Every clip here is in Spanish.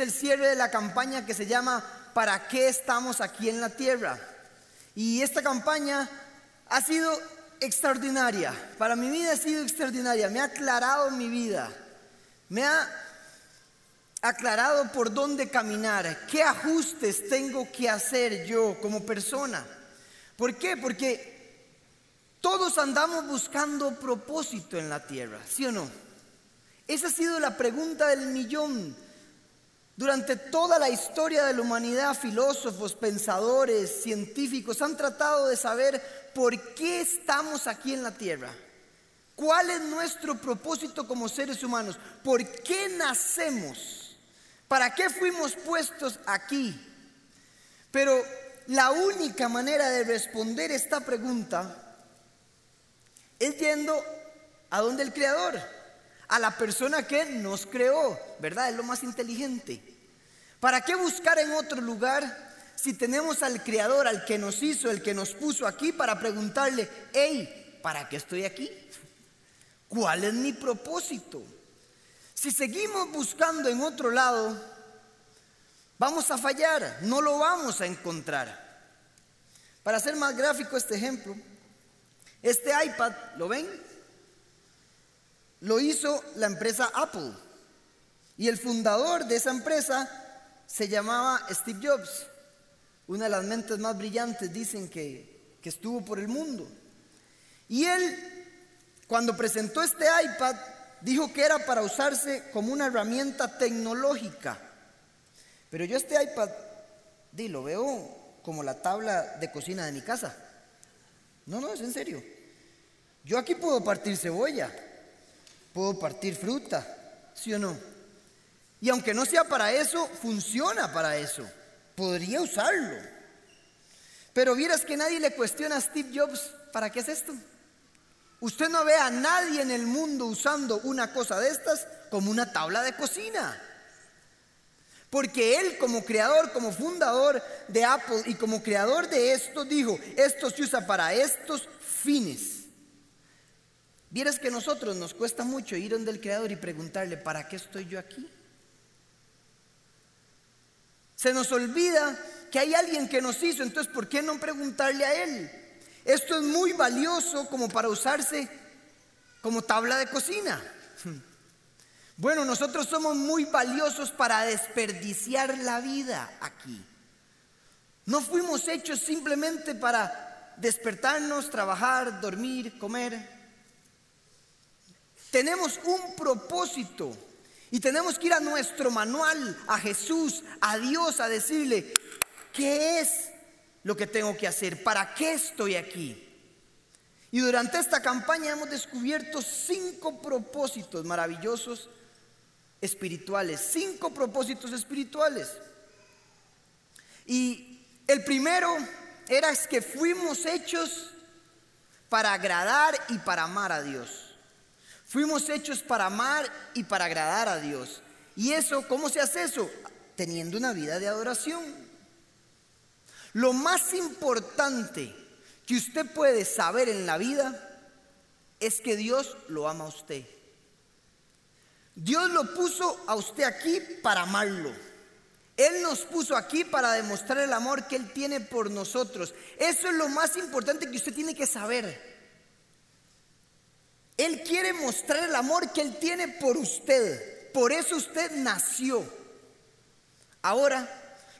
El cierre de la campaña que se llama ¿Para qué estamos aquí en la tierra? Y esta campaña ha sido extraordinaria. Para mi vida ha sido extraordinaria. Me ha aclarado mi vida. Me ha aclarado por dónde caminar. ¿Qué ajustes tengo que hacer yo como persona? ¿Por qué? Porque todos andamos buscando propósito en la tierra, ¿sí o no? Esa ha sido la pregunta del millón. Durante toda la historia de la humanidad, filósofos, pensadores, científicos han tratado de saber por qué estamos aquí en la tierra. ¿Cuál es nuestro propósito como seres humanos? ¿Por qué nacemos? ¿Para qué fuimos puestos aquí? Pero la única manera de responder esta pregunta es yendo a donde el Creador, a la persona que nos creó, ¿verdad? Es lo más inteligente. ¿Para qué buscar en otro lugar si tenemos al Creador, al que nos hizo, el que nos puso aquí, para preguntarle, hey, ¿para qué estoy aquí? ¿Cuál es mi propósito? Si seguimos buscando en otro lado, Vamos a fallar, no lo vamos a encontrar. Para hacer más gráfico este ejemplo, este iPad, ¿lo ven? Lo hizo la empresa Apple. Y el fundador de esa empresa se llamaba Steve Jobs, una de las mentes más brillantes, dicen que, que estuvo por el mundo. Y él, cuando presentó este iPad, dijo que era para usarse como una herramienta tecnológica pero yo este iPad, di, lo veo como la tabla de cocina de mi casa. No, no, es en serio. Yo aquí puedo partir cebolla, puedo partir fruta, ¿sí o no? Y aunque no sea para eso, funciona para eso. Podría usarlo. Pero vieras que nadie le cuestiona a Steve Jobs, ¿para qué es esto? Usted no ve a nadie en el mundo usando una cosa de estas como una tabla de cocina. Porque él como creador, como fundador de Apple y como creador de esto, dijo, esto se usa para estos fines. Vieras que a nosotros nos cuesta mucho ir donde el creador y preguntarle, ¿para qué estoy yo aquí? Se nos olvida que hay alguien que nos hizo, entonces ¿por qué no preguntarle a él? Esto es muy valioso como para usarse como tabla de cocina. Bueno, nosotros somos muy valiosos para desperdiciar la vida aquí. No fuimos hechos simplemente para despertarnos, trabajar, dormir, comer. Tenemos un propósito y tenemos que ir a nuestro manual, a Jesús, a Dios, a decirle, ¿qué es lo que tengo que hacer? ¿Para qué estoy aquí? Y durante esta campaña hemos descubierto cinco propósitos maravillosos espirituales, cinco propósitos espirituales. Y el primero era que fuimos hechos para agradar y para amar a Dios. Fuimos hechos para amar y para agradar a Dios. ¿Y eso, cómo se hace eso? Teniendo una vida de adoración. Lo más importante que usted puede saber en la vida es que Dios lo ama a usted. Dios lo puso a usted aquí para amarlo. Él nos puso aquí para demostrar el amor que Él tiene por nosotros. Eso es lo más importante que usted tiene que saber. Él quiere mostrar el amor que Él tiene por usted. Por eso usted nació. Ahora,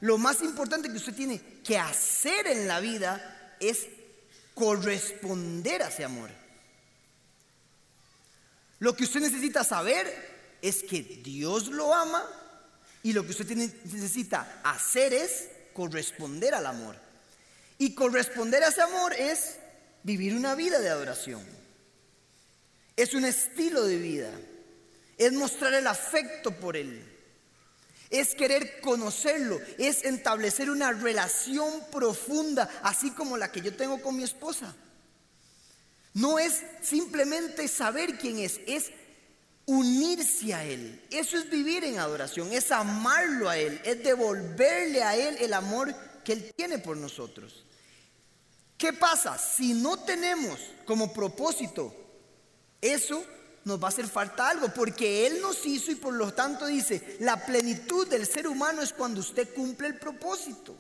lo más importante que usted tiene que hacer en la vida es corresponder a ese amor. Lo que usted necesita saber es que Dios lo ama y lo que usted necesita hacer es corresponder al amor. Y corresponder a ese amor es vivir una vida de adoración. Es un estilo de vida. Es mostrar el afecto por Él. Es querer conocerlo. Es establecer una relación profunda, así como la que yo tengo con mi esposa. No es simplemente saber quién es, es unirse a Él. Eso es vivir en adoración, es amarlo a Él, es devolverle a Él el amor que Él tiene por nosotros. ¿Qué pasa? Si no tenemos como propósito eso, nos va a hacer falta algo, porque Él nos hizo y por lo tanto dice, la plenitud del ser humano es cuando usted cumple el propósito.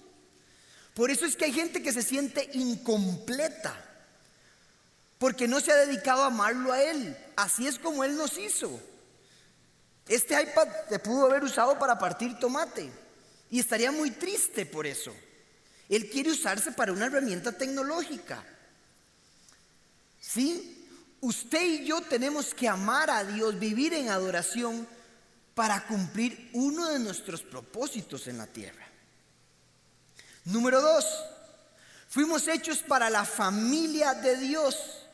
Por eso es que hay gente que se siente incompleta, porque no se ha dedicado a amarlo a Él. Así es como Él nos hizo. Este iPad te pudo haber usado para partir tomate y estaría muy triste por eso. Él quiere usarse para una herramienta tecnológica. ¿Sí? Usted y yo tenemos que amar a Dios, vivir en adoración para cumplir uno de nuestros propósitos en la tierra. Número dos, fuimos hechos para la familia de Dios.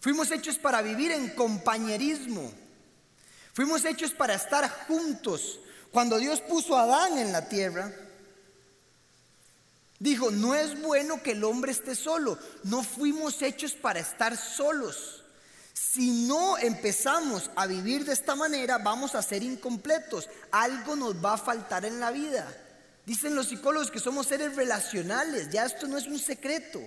Fuimos hechos para vivir en compañerismo. Fuimos hechos para estar juntos. Cuando Dios puso a Adán en la tierra, Dijo, no es bueno que el hombre esté solo. No fuimos hechos para estar solos. Si no empezamos a vivir de esta manera, vamos a ser incompletos. Algo nos va a faltar en la vida. Dicen los psicólogos que somos seres relacionales. Ya esto no es un secreto.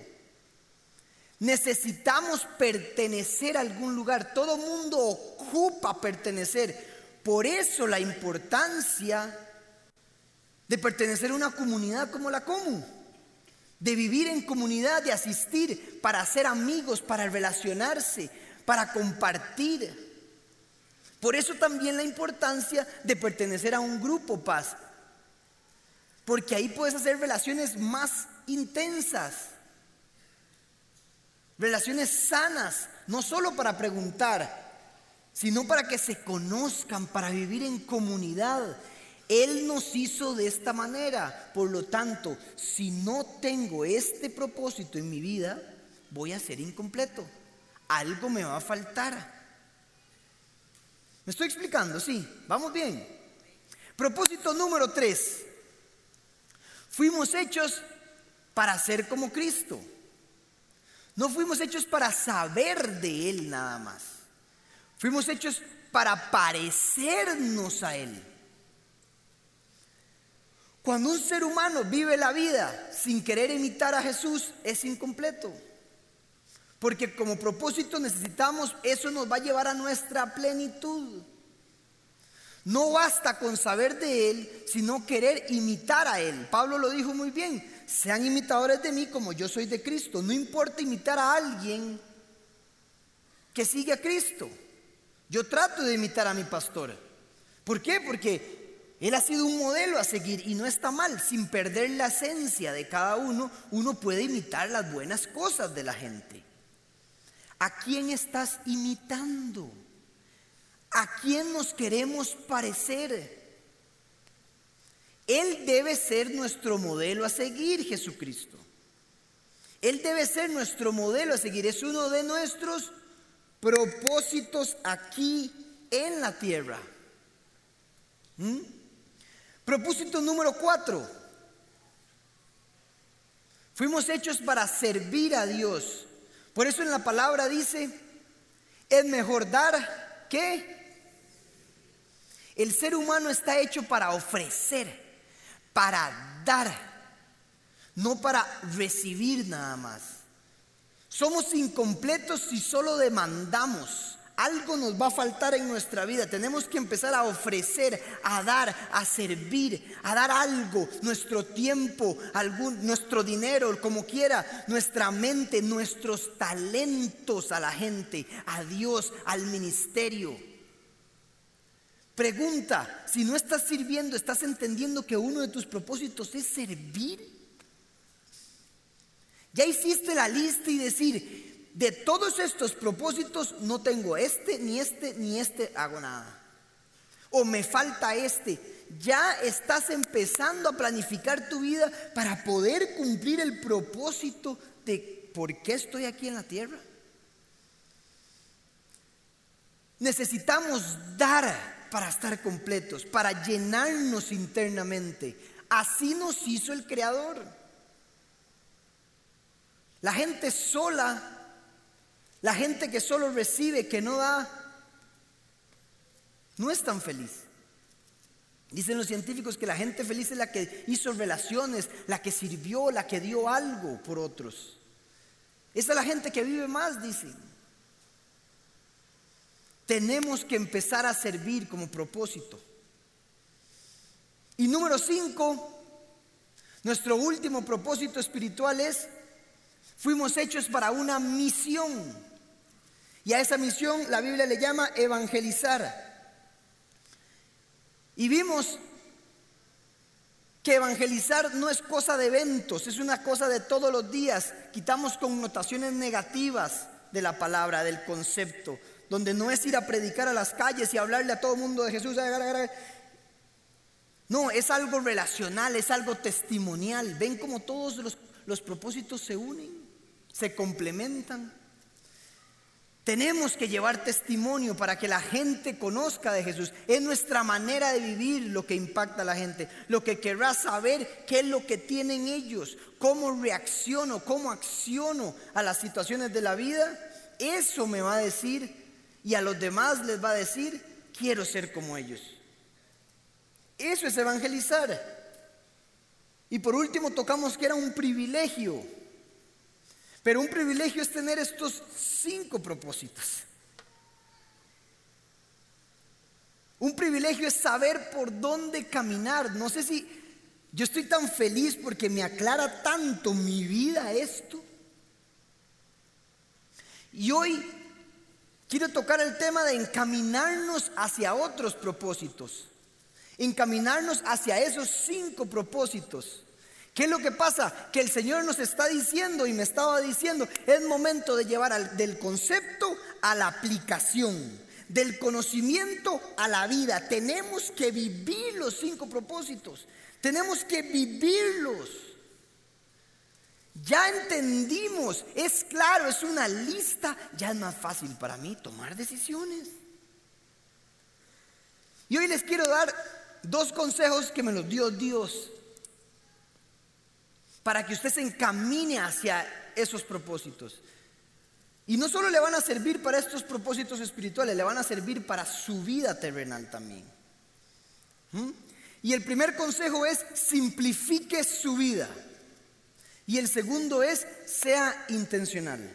Necesitamos pertenecer a algún lugar. Todo mundo ocupa pertenecer. Por eso la importancia de pertenecer a una comunidad como la común de vivir en comunidad, de asistir, para ser amigos, para relacionarse, para compartir. Por eso también la importancia de pertenecer a un grupo paz, porque ahí puedes hacer relaciones más intensas, relaciones sanas, no solo para preguntar, sino para que se conozcan, para vivir en comunidad él nos hizo de esta manera. Por lo tanto, si no tengo este propósito en mi vida, voy a ser incompleto. Algo me va a faltar. ¿Me estoy explicando? Sí, vamos bien. Propósito número tres. Fuimos hechos para ser como Cristo. No fuimos hechos para saber de Él nada más. Fuimos hechos para parecernos a Él. Cuando un ser humano vive la vida sin querer imitar a Jesús, es incompleto. Porque como propósito necesitamos, eso nos va a llevar a nuestra plenitud. No basta con saber de Él, sino querer imitar a Él. Pablo lo dijo muy bien, sean imitadores de mí como yo soy de Cristo. No importa imitar a alguien que sigue a Cristo. Yo trato de imitar a mi pastor. ¿Por qué? Porque él ha sido un modelo a seguir y no está mal. Sin perder la esencia de cada uno, uno puede imitar las buenas cosas de la gente. ¿A quién estás imitando? ¿A quién nos queremos parecer? Él debe ser nuestro modelo a seguir, Jesucristo. Él debe ser nuestro modelo a seguir. Es uno de nuestros propósitos aquí en la tierra. ¿Mm? Propósito número cuatro. Fuimos hechos para servir a Dios. Por eso en la palabra dice, es mejor dar que... El ser humano está hecho para ofrecer, para dar, no para recibir nada más. Somos incompletos si solo demandamos. Algo nos va a faltar en nuestra vida. Tenemos que empezar a ofrecer, a dar, a servir, a dar algo, nuestro tiempo, nuestro dinero, como quiera, nuestra mente, nuestros talentos a la gente, a Dios, al ministerio. Pregunta, si no estás sirviendo, ¿estás entendiendo que uno de tus propósitos es servir? Ya hiciste la lista y decir, de todos estos propósitos no tengo este, ni este, ni este, hago nada. O me falta este. Ya estás empezando a planificar tu vida para poder cumplir el propósito de por qué estoy aquí en la tierra. Necesitamos dar para estar completos, para llenarnos internamente. Así nos hizo el Creador. La gente sola la gente que solo recibe, que no da, no es tan feliz. Dicen los científicos que la gente feliz es la que hizo relaciones, la que sirvió, la que dio algo por otros. Esa es la gente que vive más, dicen. tenemos que empezar a servir como propósito. Y número cinco, nuestro último propósito espiritual es, fuimos hechos para una misión. Y a esa misión la Biblia le llama evangelizar. Y vimos que evangelizar no es cosa de eventos, es una cosa de todos los días. Quitamos connotaciones negativas de la palabra, del concepto, donde no es ir a predicar a las calles y hablarle a todo el mundo de Jesús. No, es algo relacional, es algo testimonial. Ven como todos los, los propósitos se unen, se complementan. Tenemos que llevar testimonio para que la gente conozca de Jesús. Es nuestra manera de vivir lo que impacta a la gente. Lo que querrá saber qué es lo que tienen ellos, cómo reacciono, cómo acciono a las situaciones de la vida. Eso me va a decir y a los demás les va a decir, quiero ser como ellos. Eso es evangelizar. Y por último tocamos que era un privilegio. Pero un privilegio es tener estos cinco propósitos. Un privilegio es saber por dónde caminar. No sé si yo estoy tan feliz porque me aclara tanto mi vida esto. Y hoy quiero tocar el tema de encaminarnos hacia otros propósitos. Encaminarnos hacia esos cinco propósitos. ¿Qué es lo que pasa? Que el Señor nos está diciendo y me estaba diciendo, es momento de llevar del concepto a la aplicación, del conocimiento a la vida. Tenemos que vivir los cinco propósitos, tenemos que vivirlos. Ya entendimos, es claro, es una lista, ya es más fácil para mí tomar decisiones. Y hoy les quiero dar dos consejos que me los dio Dios para que usted se encamine hacia esos propósitos. Y no solo le van a servir para estos propósitos espirituales, le van a servir para su vida terrenal también. ¿Mm? Y el primer consejo es simplifique su vida. Y el segundo es sea intencional.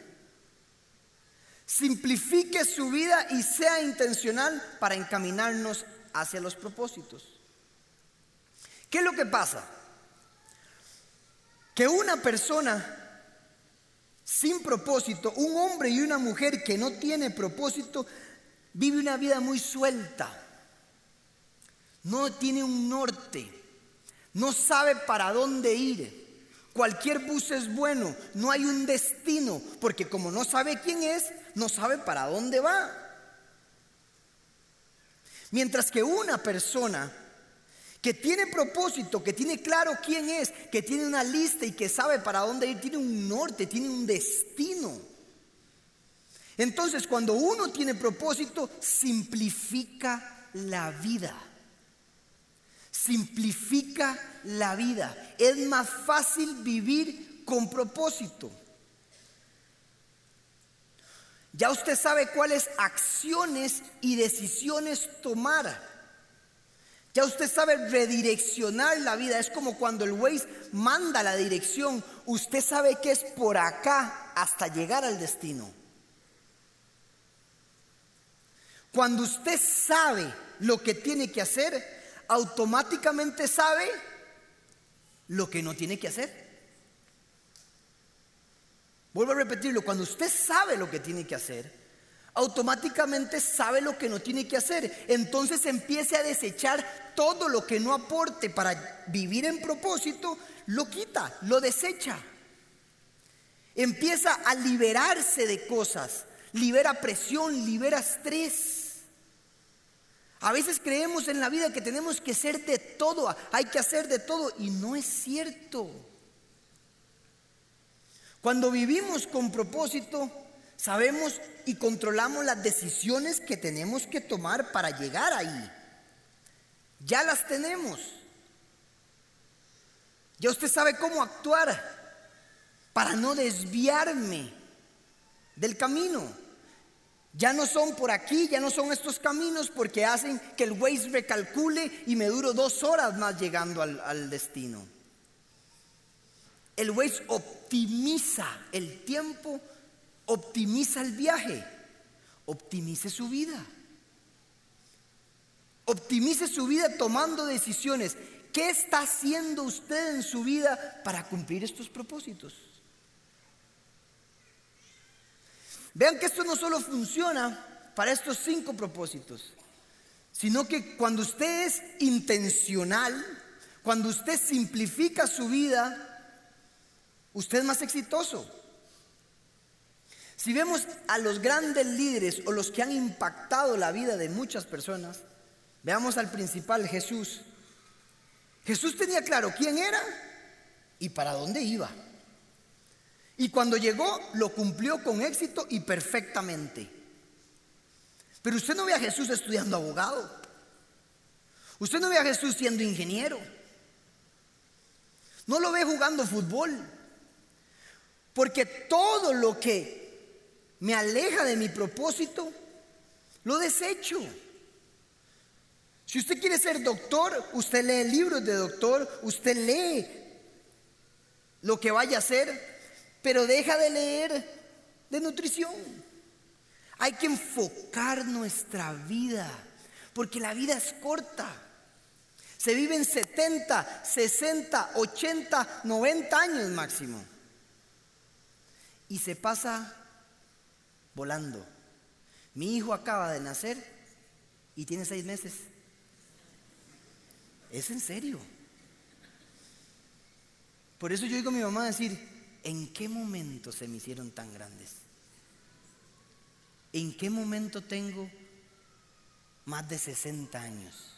Simplifique su vida y sea intencional para encaminarnos hacia los propósitos. ¿Qué es lo que pasa? Que una persona sin propósito, un hombre y una mujer que no tiene propósito, vive una vida muy suelta. No tiene un norte, no sabe para dónde ir. Cualquier bus es bueno, no hay un destino, porque como no sabe quién es, no sabe para dónde va. Mientras que una persona que tiene propósito, que tiene claro quién es, que tiene una lista y que sabe para dónde ir, tiene un norte, tiene un destino. Entonces, cuando uno tiene propósito, simplifica la vida. Simplifica la vida. Es más fácil vivir con propósito. Ya usted sabe cuáles acciones y decisiones tomar. Ya usted sabe redireccionar la vida. Es como cuando el Waze manda la dirección. Usted sabe que es por acá hasta llegar al destino. Cuando usted sabe lo que tiene que hacer, automáticamente sabe lo que no tiene que hacer. Vuelvo a repetirlo, cuando usted sabe lo que tiene que hacer, automáticamente sabe lo que no tiene que hacer. Entonces empiece a desechar todo lo que no aporte para vivir en propósito, lo quita, lo desecha. Empieza a liberarse de cosas, libera presión, libera estrés. A veces creemos en la vida que tenemos que ser de todo, hay que hacer de todo y no es cierto. Cuando vivimos con propósito, Sabemos y controlamos las decisiones que tenemos que tomar para llegar ahí. Ya las tenemos. Ya usted sabe cómo actuar para no desviarme del camino. Ya no son por aquí, ya no son estos caminos porque hacen que el Waze recalcule y me duro dos horas más llegando al, destino. El Waze optimiza el tiempo optimiza el viaje, optimice su vida. Optimice su vida tomando decisiones. ¿Qué está haciendo usted en su vida para cumplir estos propósitos? Vean que esto no solo funciona para estos cinco propósitos, sino que cuando usted es intencional, cuando usted simplifica su vida, usted es más exitoso. Si vemos a los grandes líderes o los que han impactado la vida de muchas personas, veamos al principal Jesús. Jesús tenía claro quién era y para dónde iba. Y cuando llegó lo cumplió con éxito y perfectamente. Pero usted no ve a Jesús estudiando abogado. Usted no ve a Jesús siendo ingeniero. No lo ve jugando fútbol. Porque todo lo que me aleja de mi propósito, lo desecho. Si usted quiere ser doctor, usted lee libros de doctor, usted lee lo que vaya a hacer, pero deja de leer de nutrición. Hay que enfocar nuestra vida, porque la vida es corta. Se viven 70, 60, 80, 90 años máximo. Y se pasa volando. Mi hijo acaba de nacer y tiene seis meses. Es en serio. Por eso yo digo a mi mamá decir, ¿en qué momento se me hicieron tan grandes? ¿En qué momento tengo más de 60 años?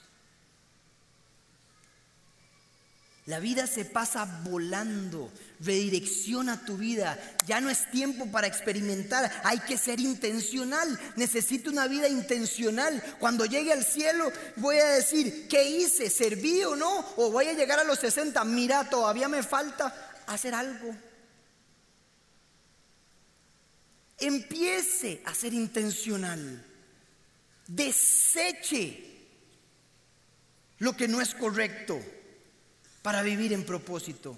La vida se pasa volando. Redirecciona tu vida. Ya no es tiempo para experimentar. Hay que ser intencional. Necesito una vida intencional. Cuando llegue al cielo voy a decir, ¿qué hice? ¿Serví o no? O voy a llegar a los 60. Mira, todavía me falta hacer algo. Empiece a ser intencional. Deseche lo que no es correcto para vivir en propósito.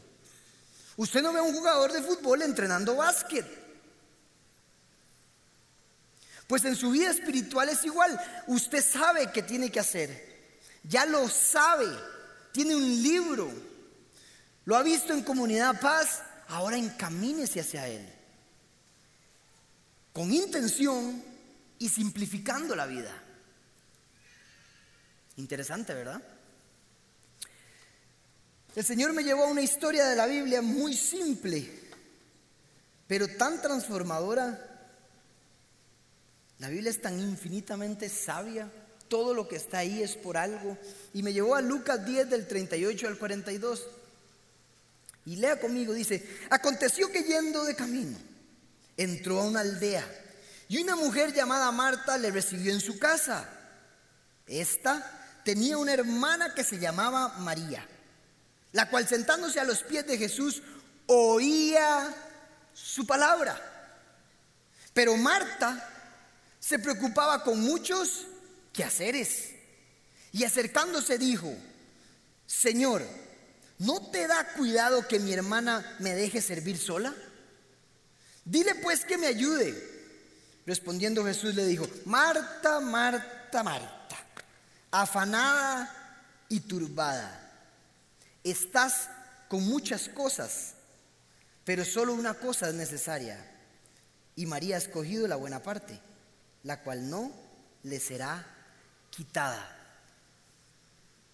Usted no ve a un jugador de fútbol entrenando básquet. Pues en su vida espiritual es igual. Usted sabe qué tiene que hacer. Ya lo sabe. Tiene un libro. Lo ha visto en Comunidad Paz. Ahora encamínese hacia él. Con intención y simplificando la vida. Interesante, ¿verdad? El Señor me llevó a una historia de la Biblia muy simple, pero tan transformadora. La Biblia es tan infinitamente sabia, todo lo que está ahí es por algo. Y me llevó a Lucas 10 del 38 al 42. Y lea conmigo, dice, aconteció que yendo de camino, entró a una aldea y una mujer llamada Marta le recibió en su casa. Esta tenía una hermana que se llamaba María la cual sentándose a los pies de Jesús oía su palabra. Pero Marta se preocupaba con muchos quehaceres y acercándose dijo, Señor, ¿no te da cuidado que mi hermana me deje servir sola? Dile pues que me ayude. Respondiendo Jesús le dijo, Marta, Marta, Marta, afanada y turbada Estás con muchas cosas, pero solo una cosa es necesaria. Y María ha escogido la buena parte, la cual no le será quitada.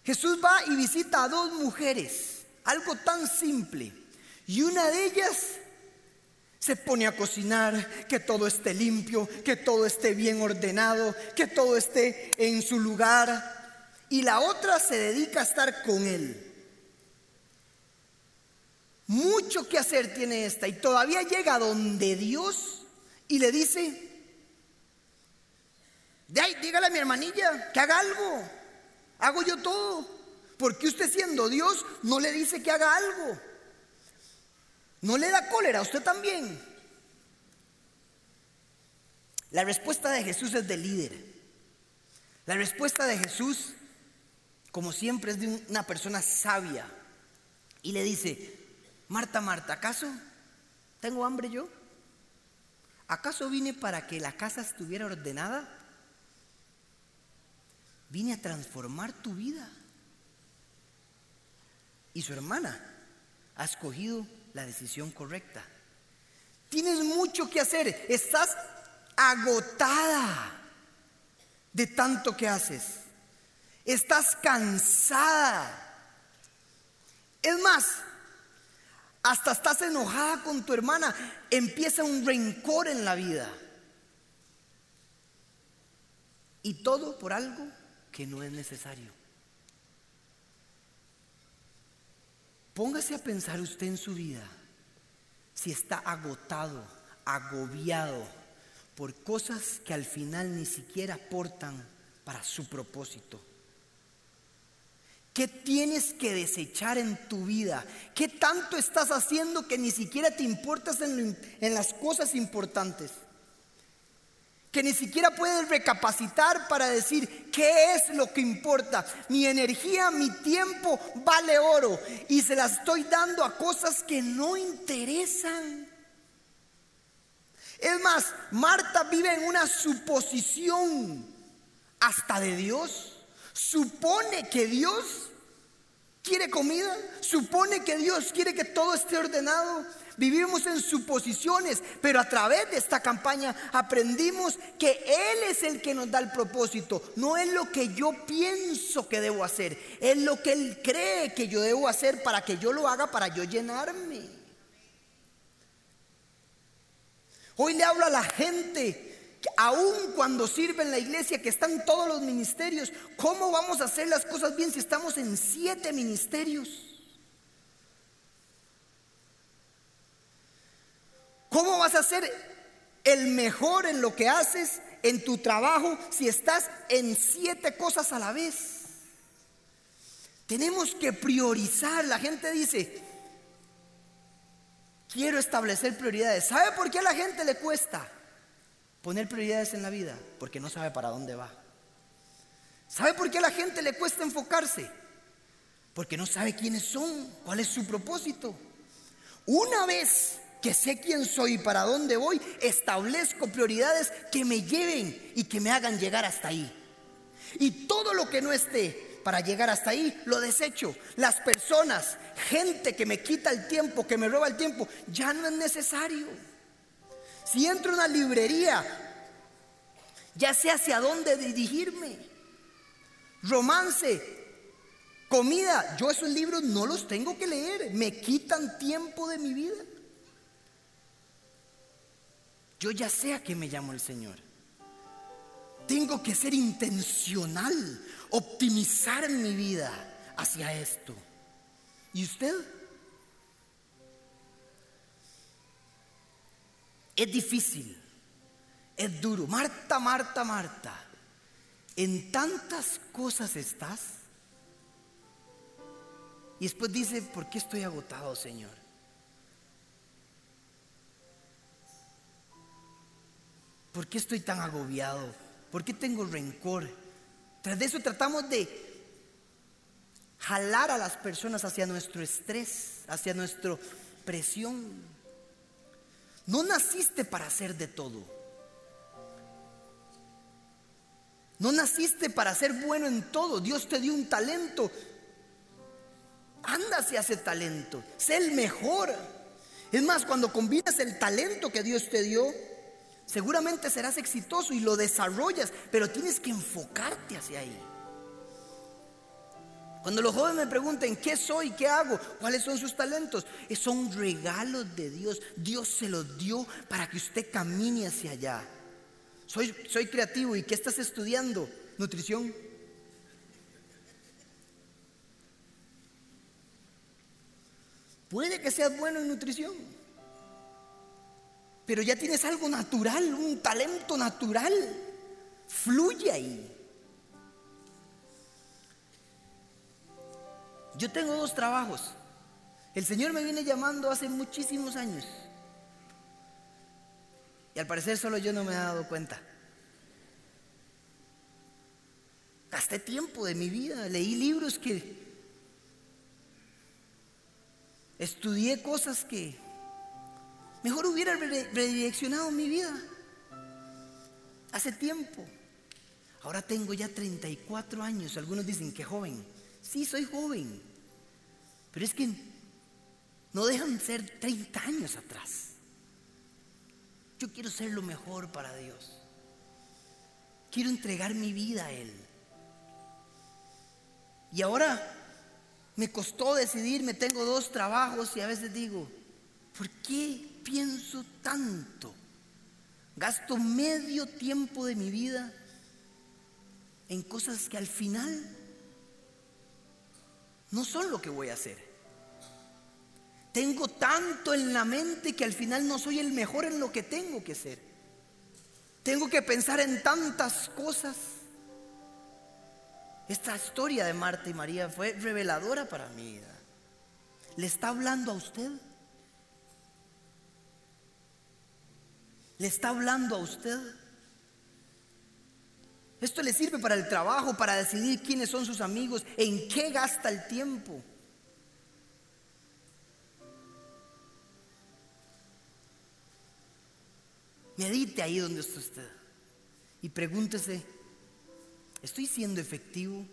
Jesús va y visita a dos mujeres, algo tan simple, y una de ellas se pone a cocinar, que todo esté limpio, que todo esté bien ordenado, que todo esté en su lugar, y la otra se dedica a estar con él. Mucho que hacer tiene esta y todavía llega donde Dios y le dice, dígale a mi hermanilla que haga algo, hago yo todo, porque usted siendo Dios no le dice que haga algo, no le da cólera, usted también. La respuesta de Jesús es de líder. La respuesta de Jesús, como siempre, es de una persona sabia. Y le dice, Marta, Marta, ¿acaso tengo hambre yo? ¿Acaso vine para que la casa estuviera ordenada? vine a transformar tu vida. Y su hermana ha escogido la decisión correcta. Tienes mucho que hacer, estás agotada de tanto que haces. Estás cansada. Es más, hasta estás enojada con tu hermana. Empieza un rencor en la vida. Y todo por algo que no es necesario. Póngase a pensar usted en su vida si está agotado, agobiado por cosas que al final ni siquiera aportan para su propósito. ¿Qué tienes que desechar en tu vida? ¿Qué tanto estás haciendo que ni siquiera te importas en, las cosas importantes? que ni siquiera puedes recapacitar para decir qué es lo que importa. Mi energía, mi tiempo vale oro y se la estoy dando a cosas que no interesan. Es más, Marta vive en una suposición hasta de Dios. Supone que Dios quiere comida, supone que Dios quiere que todo esté ordenado. Vivimos en suposiciones, pero a través de esta campaña aprendimos que Él es el que nos da el propósito. No es lo que yo pienso que debo hacer, es lo que Él cree que yo debo hacer para que yo lo haga, para yo llenarme. Hoy le hablo a la gente aun cuando sirve en la iglesia, que están todos los ministerios, ¿cómo vamos a hacer las cosas bien si estamos en siete ministerios? ¿Cómo vas a ser el mejor en lo que haces, en tu trabajo, si estás en siete cosas a la vez? Tenemos que priorizar. La gente dice, quiero establecer prioridades. ¿Sabe por qué a la gente le cuesta poner prioridades en la vida? Porque no sabe para dónde va. ¿Sabe por qué a la gente le cuesta enfocarse? Porque no sabe quiénes son, cuál es su propósito. Una vez que sé quién soy y para dónde voy, establezco prioridades que me lleven y que me hagan llegar hasta ahí. Y todo lo que no esté para llegar hasta ahí, lo desecho. Las personas, gente que me quita el tiempo, que me roba el tiempo, ya no es necesario. Si entro a una librería, ya sé hacia dónde dirigirme. Romance, comida, yo esos libros no los tengo que leer, me quitan tiempo de mi vida. Yo ya sé a qué me llamo el Señor. Tengo que ser intencional, optimizar mi vida hacia esto. ¿Y usted? Es difícil, es duro. Marta, Marta, Marta, en tantas cosas estás. Y después dice, ¿por qué estoy agotado, Señor? ¿Por qué estoy tan agobiado? ¿Por qué tengo rencor? Tras de eso tratamos de jalar a las personas hacia nuestro estrés, hacia nuestra presión. No naciste para hacer de todo. No naciste para ser bueno en todo. Dios te dio un talento. Anda hacia ese talento. Sé el mejor. Es más, cuando combinas el talento que Dios te dio Seguramente serás exitoso y lo desarrollas, pero tienes que enfocarte hacia ahí. Cuando los jóvenes me pregunten qué soy, qué hago, cuáles son sus talentos, son regalos de Dios. Dios se los dio para que usted camine hacia allá. Soy, soy creativo y ¿qué estás estudiando? Nutrición. Puede que seas bueno en nutrición pero ya tienes algo natural, un talento natural. Fluye ahí. Yo tengo dos trabajos. El Señor me viene llamando hace muchísimos años. Y al parecer solo yo no me he dado cuenta. Gasté tiempo de mi vida, leí libros que... Estudié cosas que Mejor hubiera redireccionado mi vida hace tiempo. Ahora tengo ya 34 años. Algunos dicen que joven. Sí, soy joven. Pero es que no dejan de ser 30 años atrás. Yo quiero ser lo mejor para Dios. Quiero entregar mi vida a Él. Y ahora me costó decidirme, tengo dos trabajos y a veces digo, ¿por qué pienso tanto? Gasto medio tiempo de mi vida en cosas que al final no son lo que voy a hacer. Tengo tanto en la mente que al final no soy el mejor en lo que tengo que ser. Tengo que pensar en tantas cosas. Esta historia de Marta y María fue reveladora para mí. ¿Le está hablando a usted? ¿Le está hablando a usted? Esto le sirve para el trabajo, para decidir quiénes son sus amigos, en qué gasta el tiempo. Medite ahí donde está usted y pregúntese, ¿estoy siendo efectivo?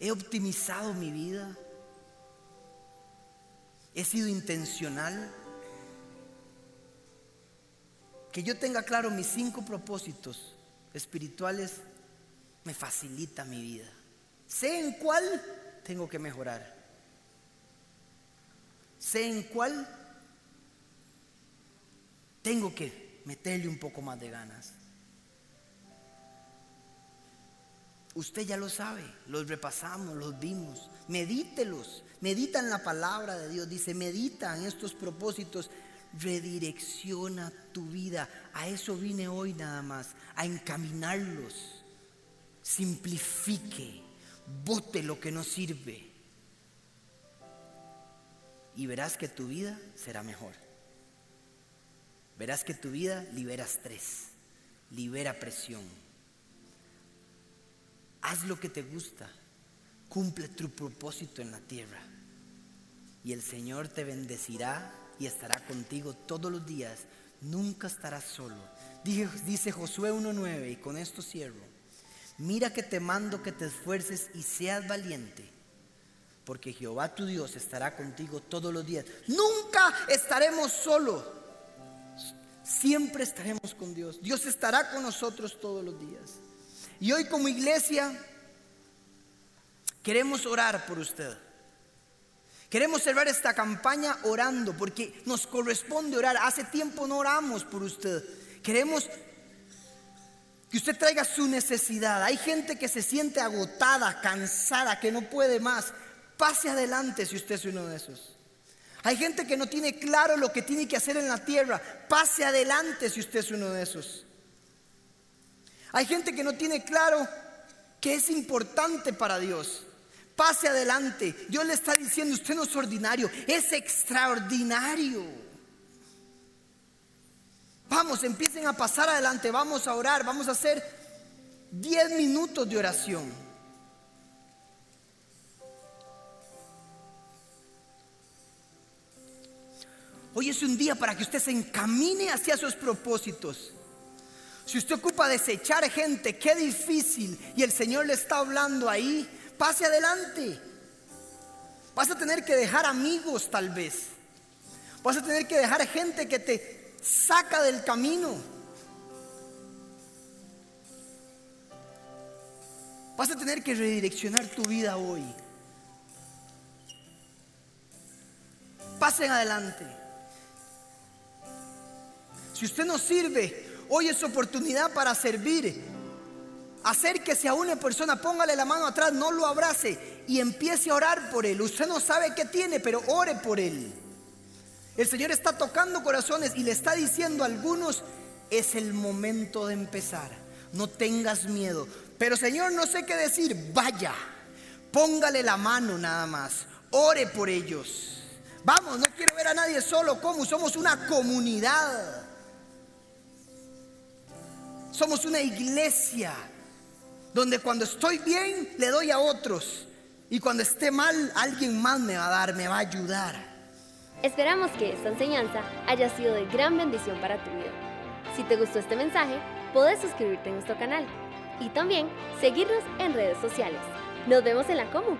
¿He optimizado mi vida? ¿He sido intencional? Que yo tenga claro mis cinco propósitos espirituales me facilita mi vida. Sé en cuál tengo que mejorar. Sé en cuál tengo que meterle un poco más de ganas. Usted ya lo sabe, los repasamos, los vimos. Medítelos, medita en la palabra de Dios. Dice, medita en estos propósitos, redirecciona tu vida. A eso vine hoy nada más, a encaminarlos simplifique, bote lo que no sirve y verás que tu vida será mejor. Verás que tu vida libera estrés, libera presión. Haz lo que te gusta, cumple tu propósito en la tierra y el Señor te bendecirá y estará contigo todos los días. Nunca estarás solo. Dice Josué 1.9 y con esto cierro. Mira que te mando que te esfuerces y seas valiente, porque Jehová tu Dios estará contigo todos los días. Nunca estaremos solos, siempre estaremos con Dios. Dios estará con nosotros todos los días. Y hoy como iglesia queremos orar por usted. Queremos cerrar esta campaña orando porque nos corresponde orar. Hace tiempo no oramos por usted. Queremos que usted traiga su necesidad. Hay gente que se siente agotada, cansada, que no puede más. Pase adelante si usted es uno de esos. Hay gente que no tiene claro lo que tiene que hacer en la tierra. Pase adelante si usted es uno de esos. Hay gente que no tiene claro que es importante para Dios. Pase adelante. Dios le está diciendo, usted no es ordinario, es extraordinario. Vamos, empiecen a pasar adelante, vamos a orar, vamos a hacer 10 minutos de oración. Hoy es un día para que usted se encamine hacia sus propósitos. Si usted ocupa desechar gente, qué difícil, y el Señor le está hablando ahí, pase adelante. Vas a tener que dejar amigos tal vez. Vas a tener que dejar gente que te saca del camino. Vas a tener que redireccionar tu vida hoy. Pasen adelante. Si usted no sirve, hoy es oportunidad para servir. Acérquese a una persona, póngale la mano atrás, no lo abrace y empiece a orar por él. Usted no sabe qué tiene, pero ore por él. El Señor está tocando corazones y le está diciendo a algunos, es el momento de empezar. No tengas miedo. Pero Señor, no sé qué decir. Vaya, póngale la mano nada más. Ore por ellos. Vamos, no quiero ver a nadie solo. como Somos una comunidad. Somos una iglesia donde cuando estoy bien le doy a otros y cuando esté mal alguien más me va a dar, me va a ayudar. Esperamos que esta enseñanza haya sido de gran bendición para tu vida. Si te gustó este mensaje, puedes suscribirte a nuestro canal. y también seguirnos en redes sociales. Nos vemos en la Comu.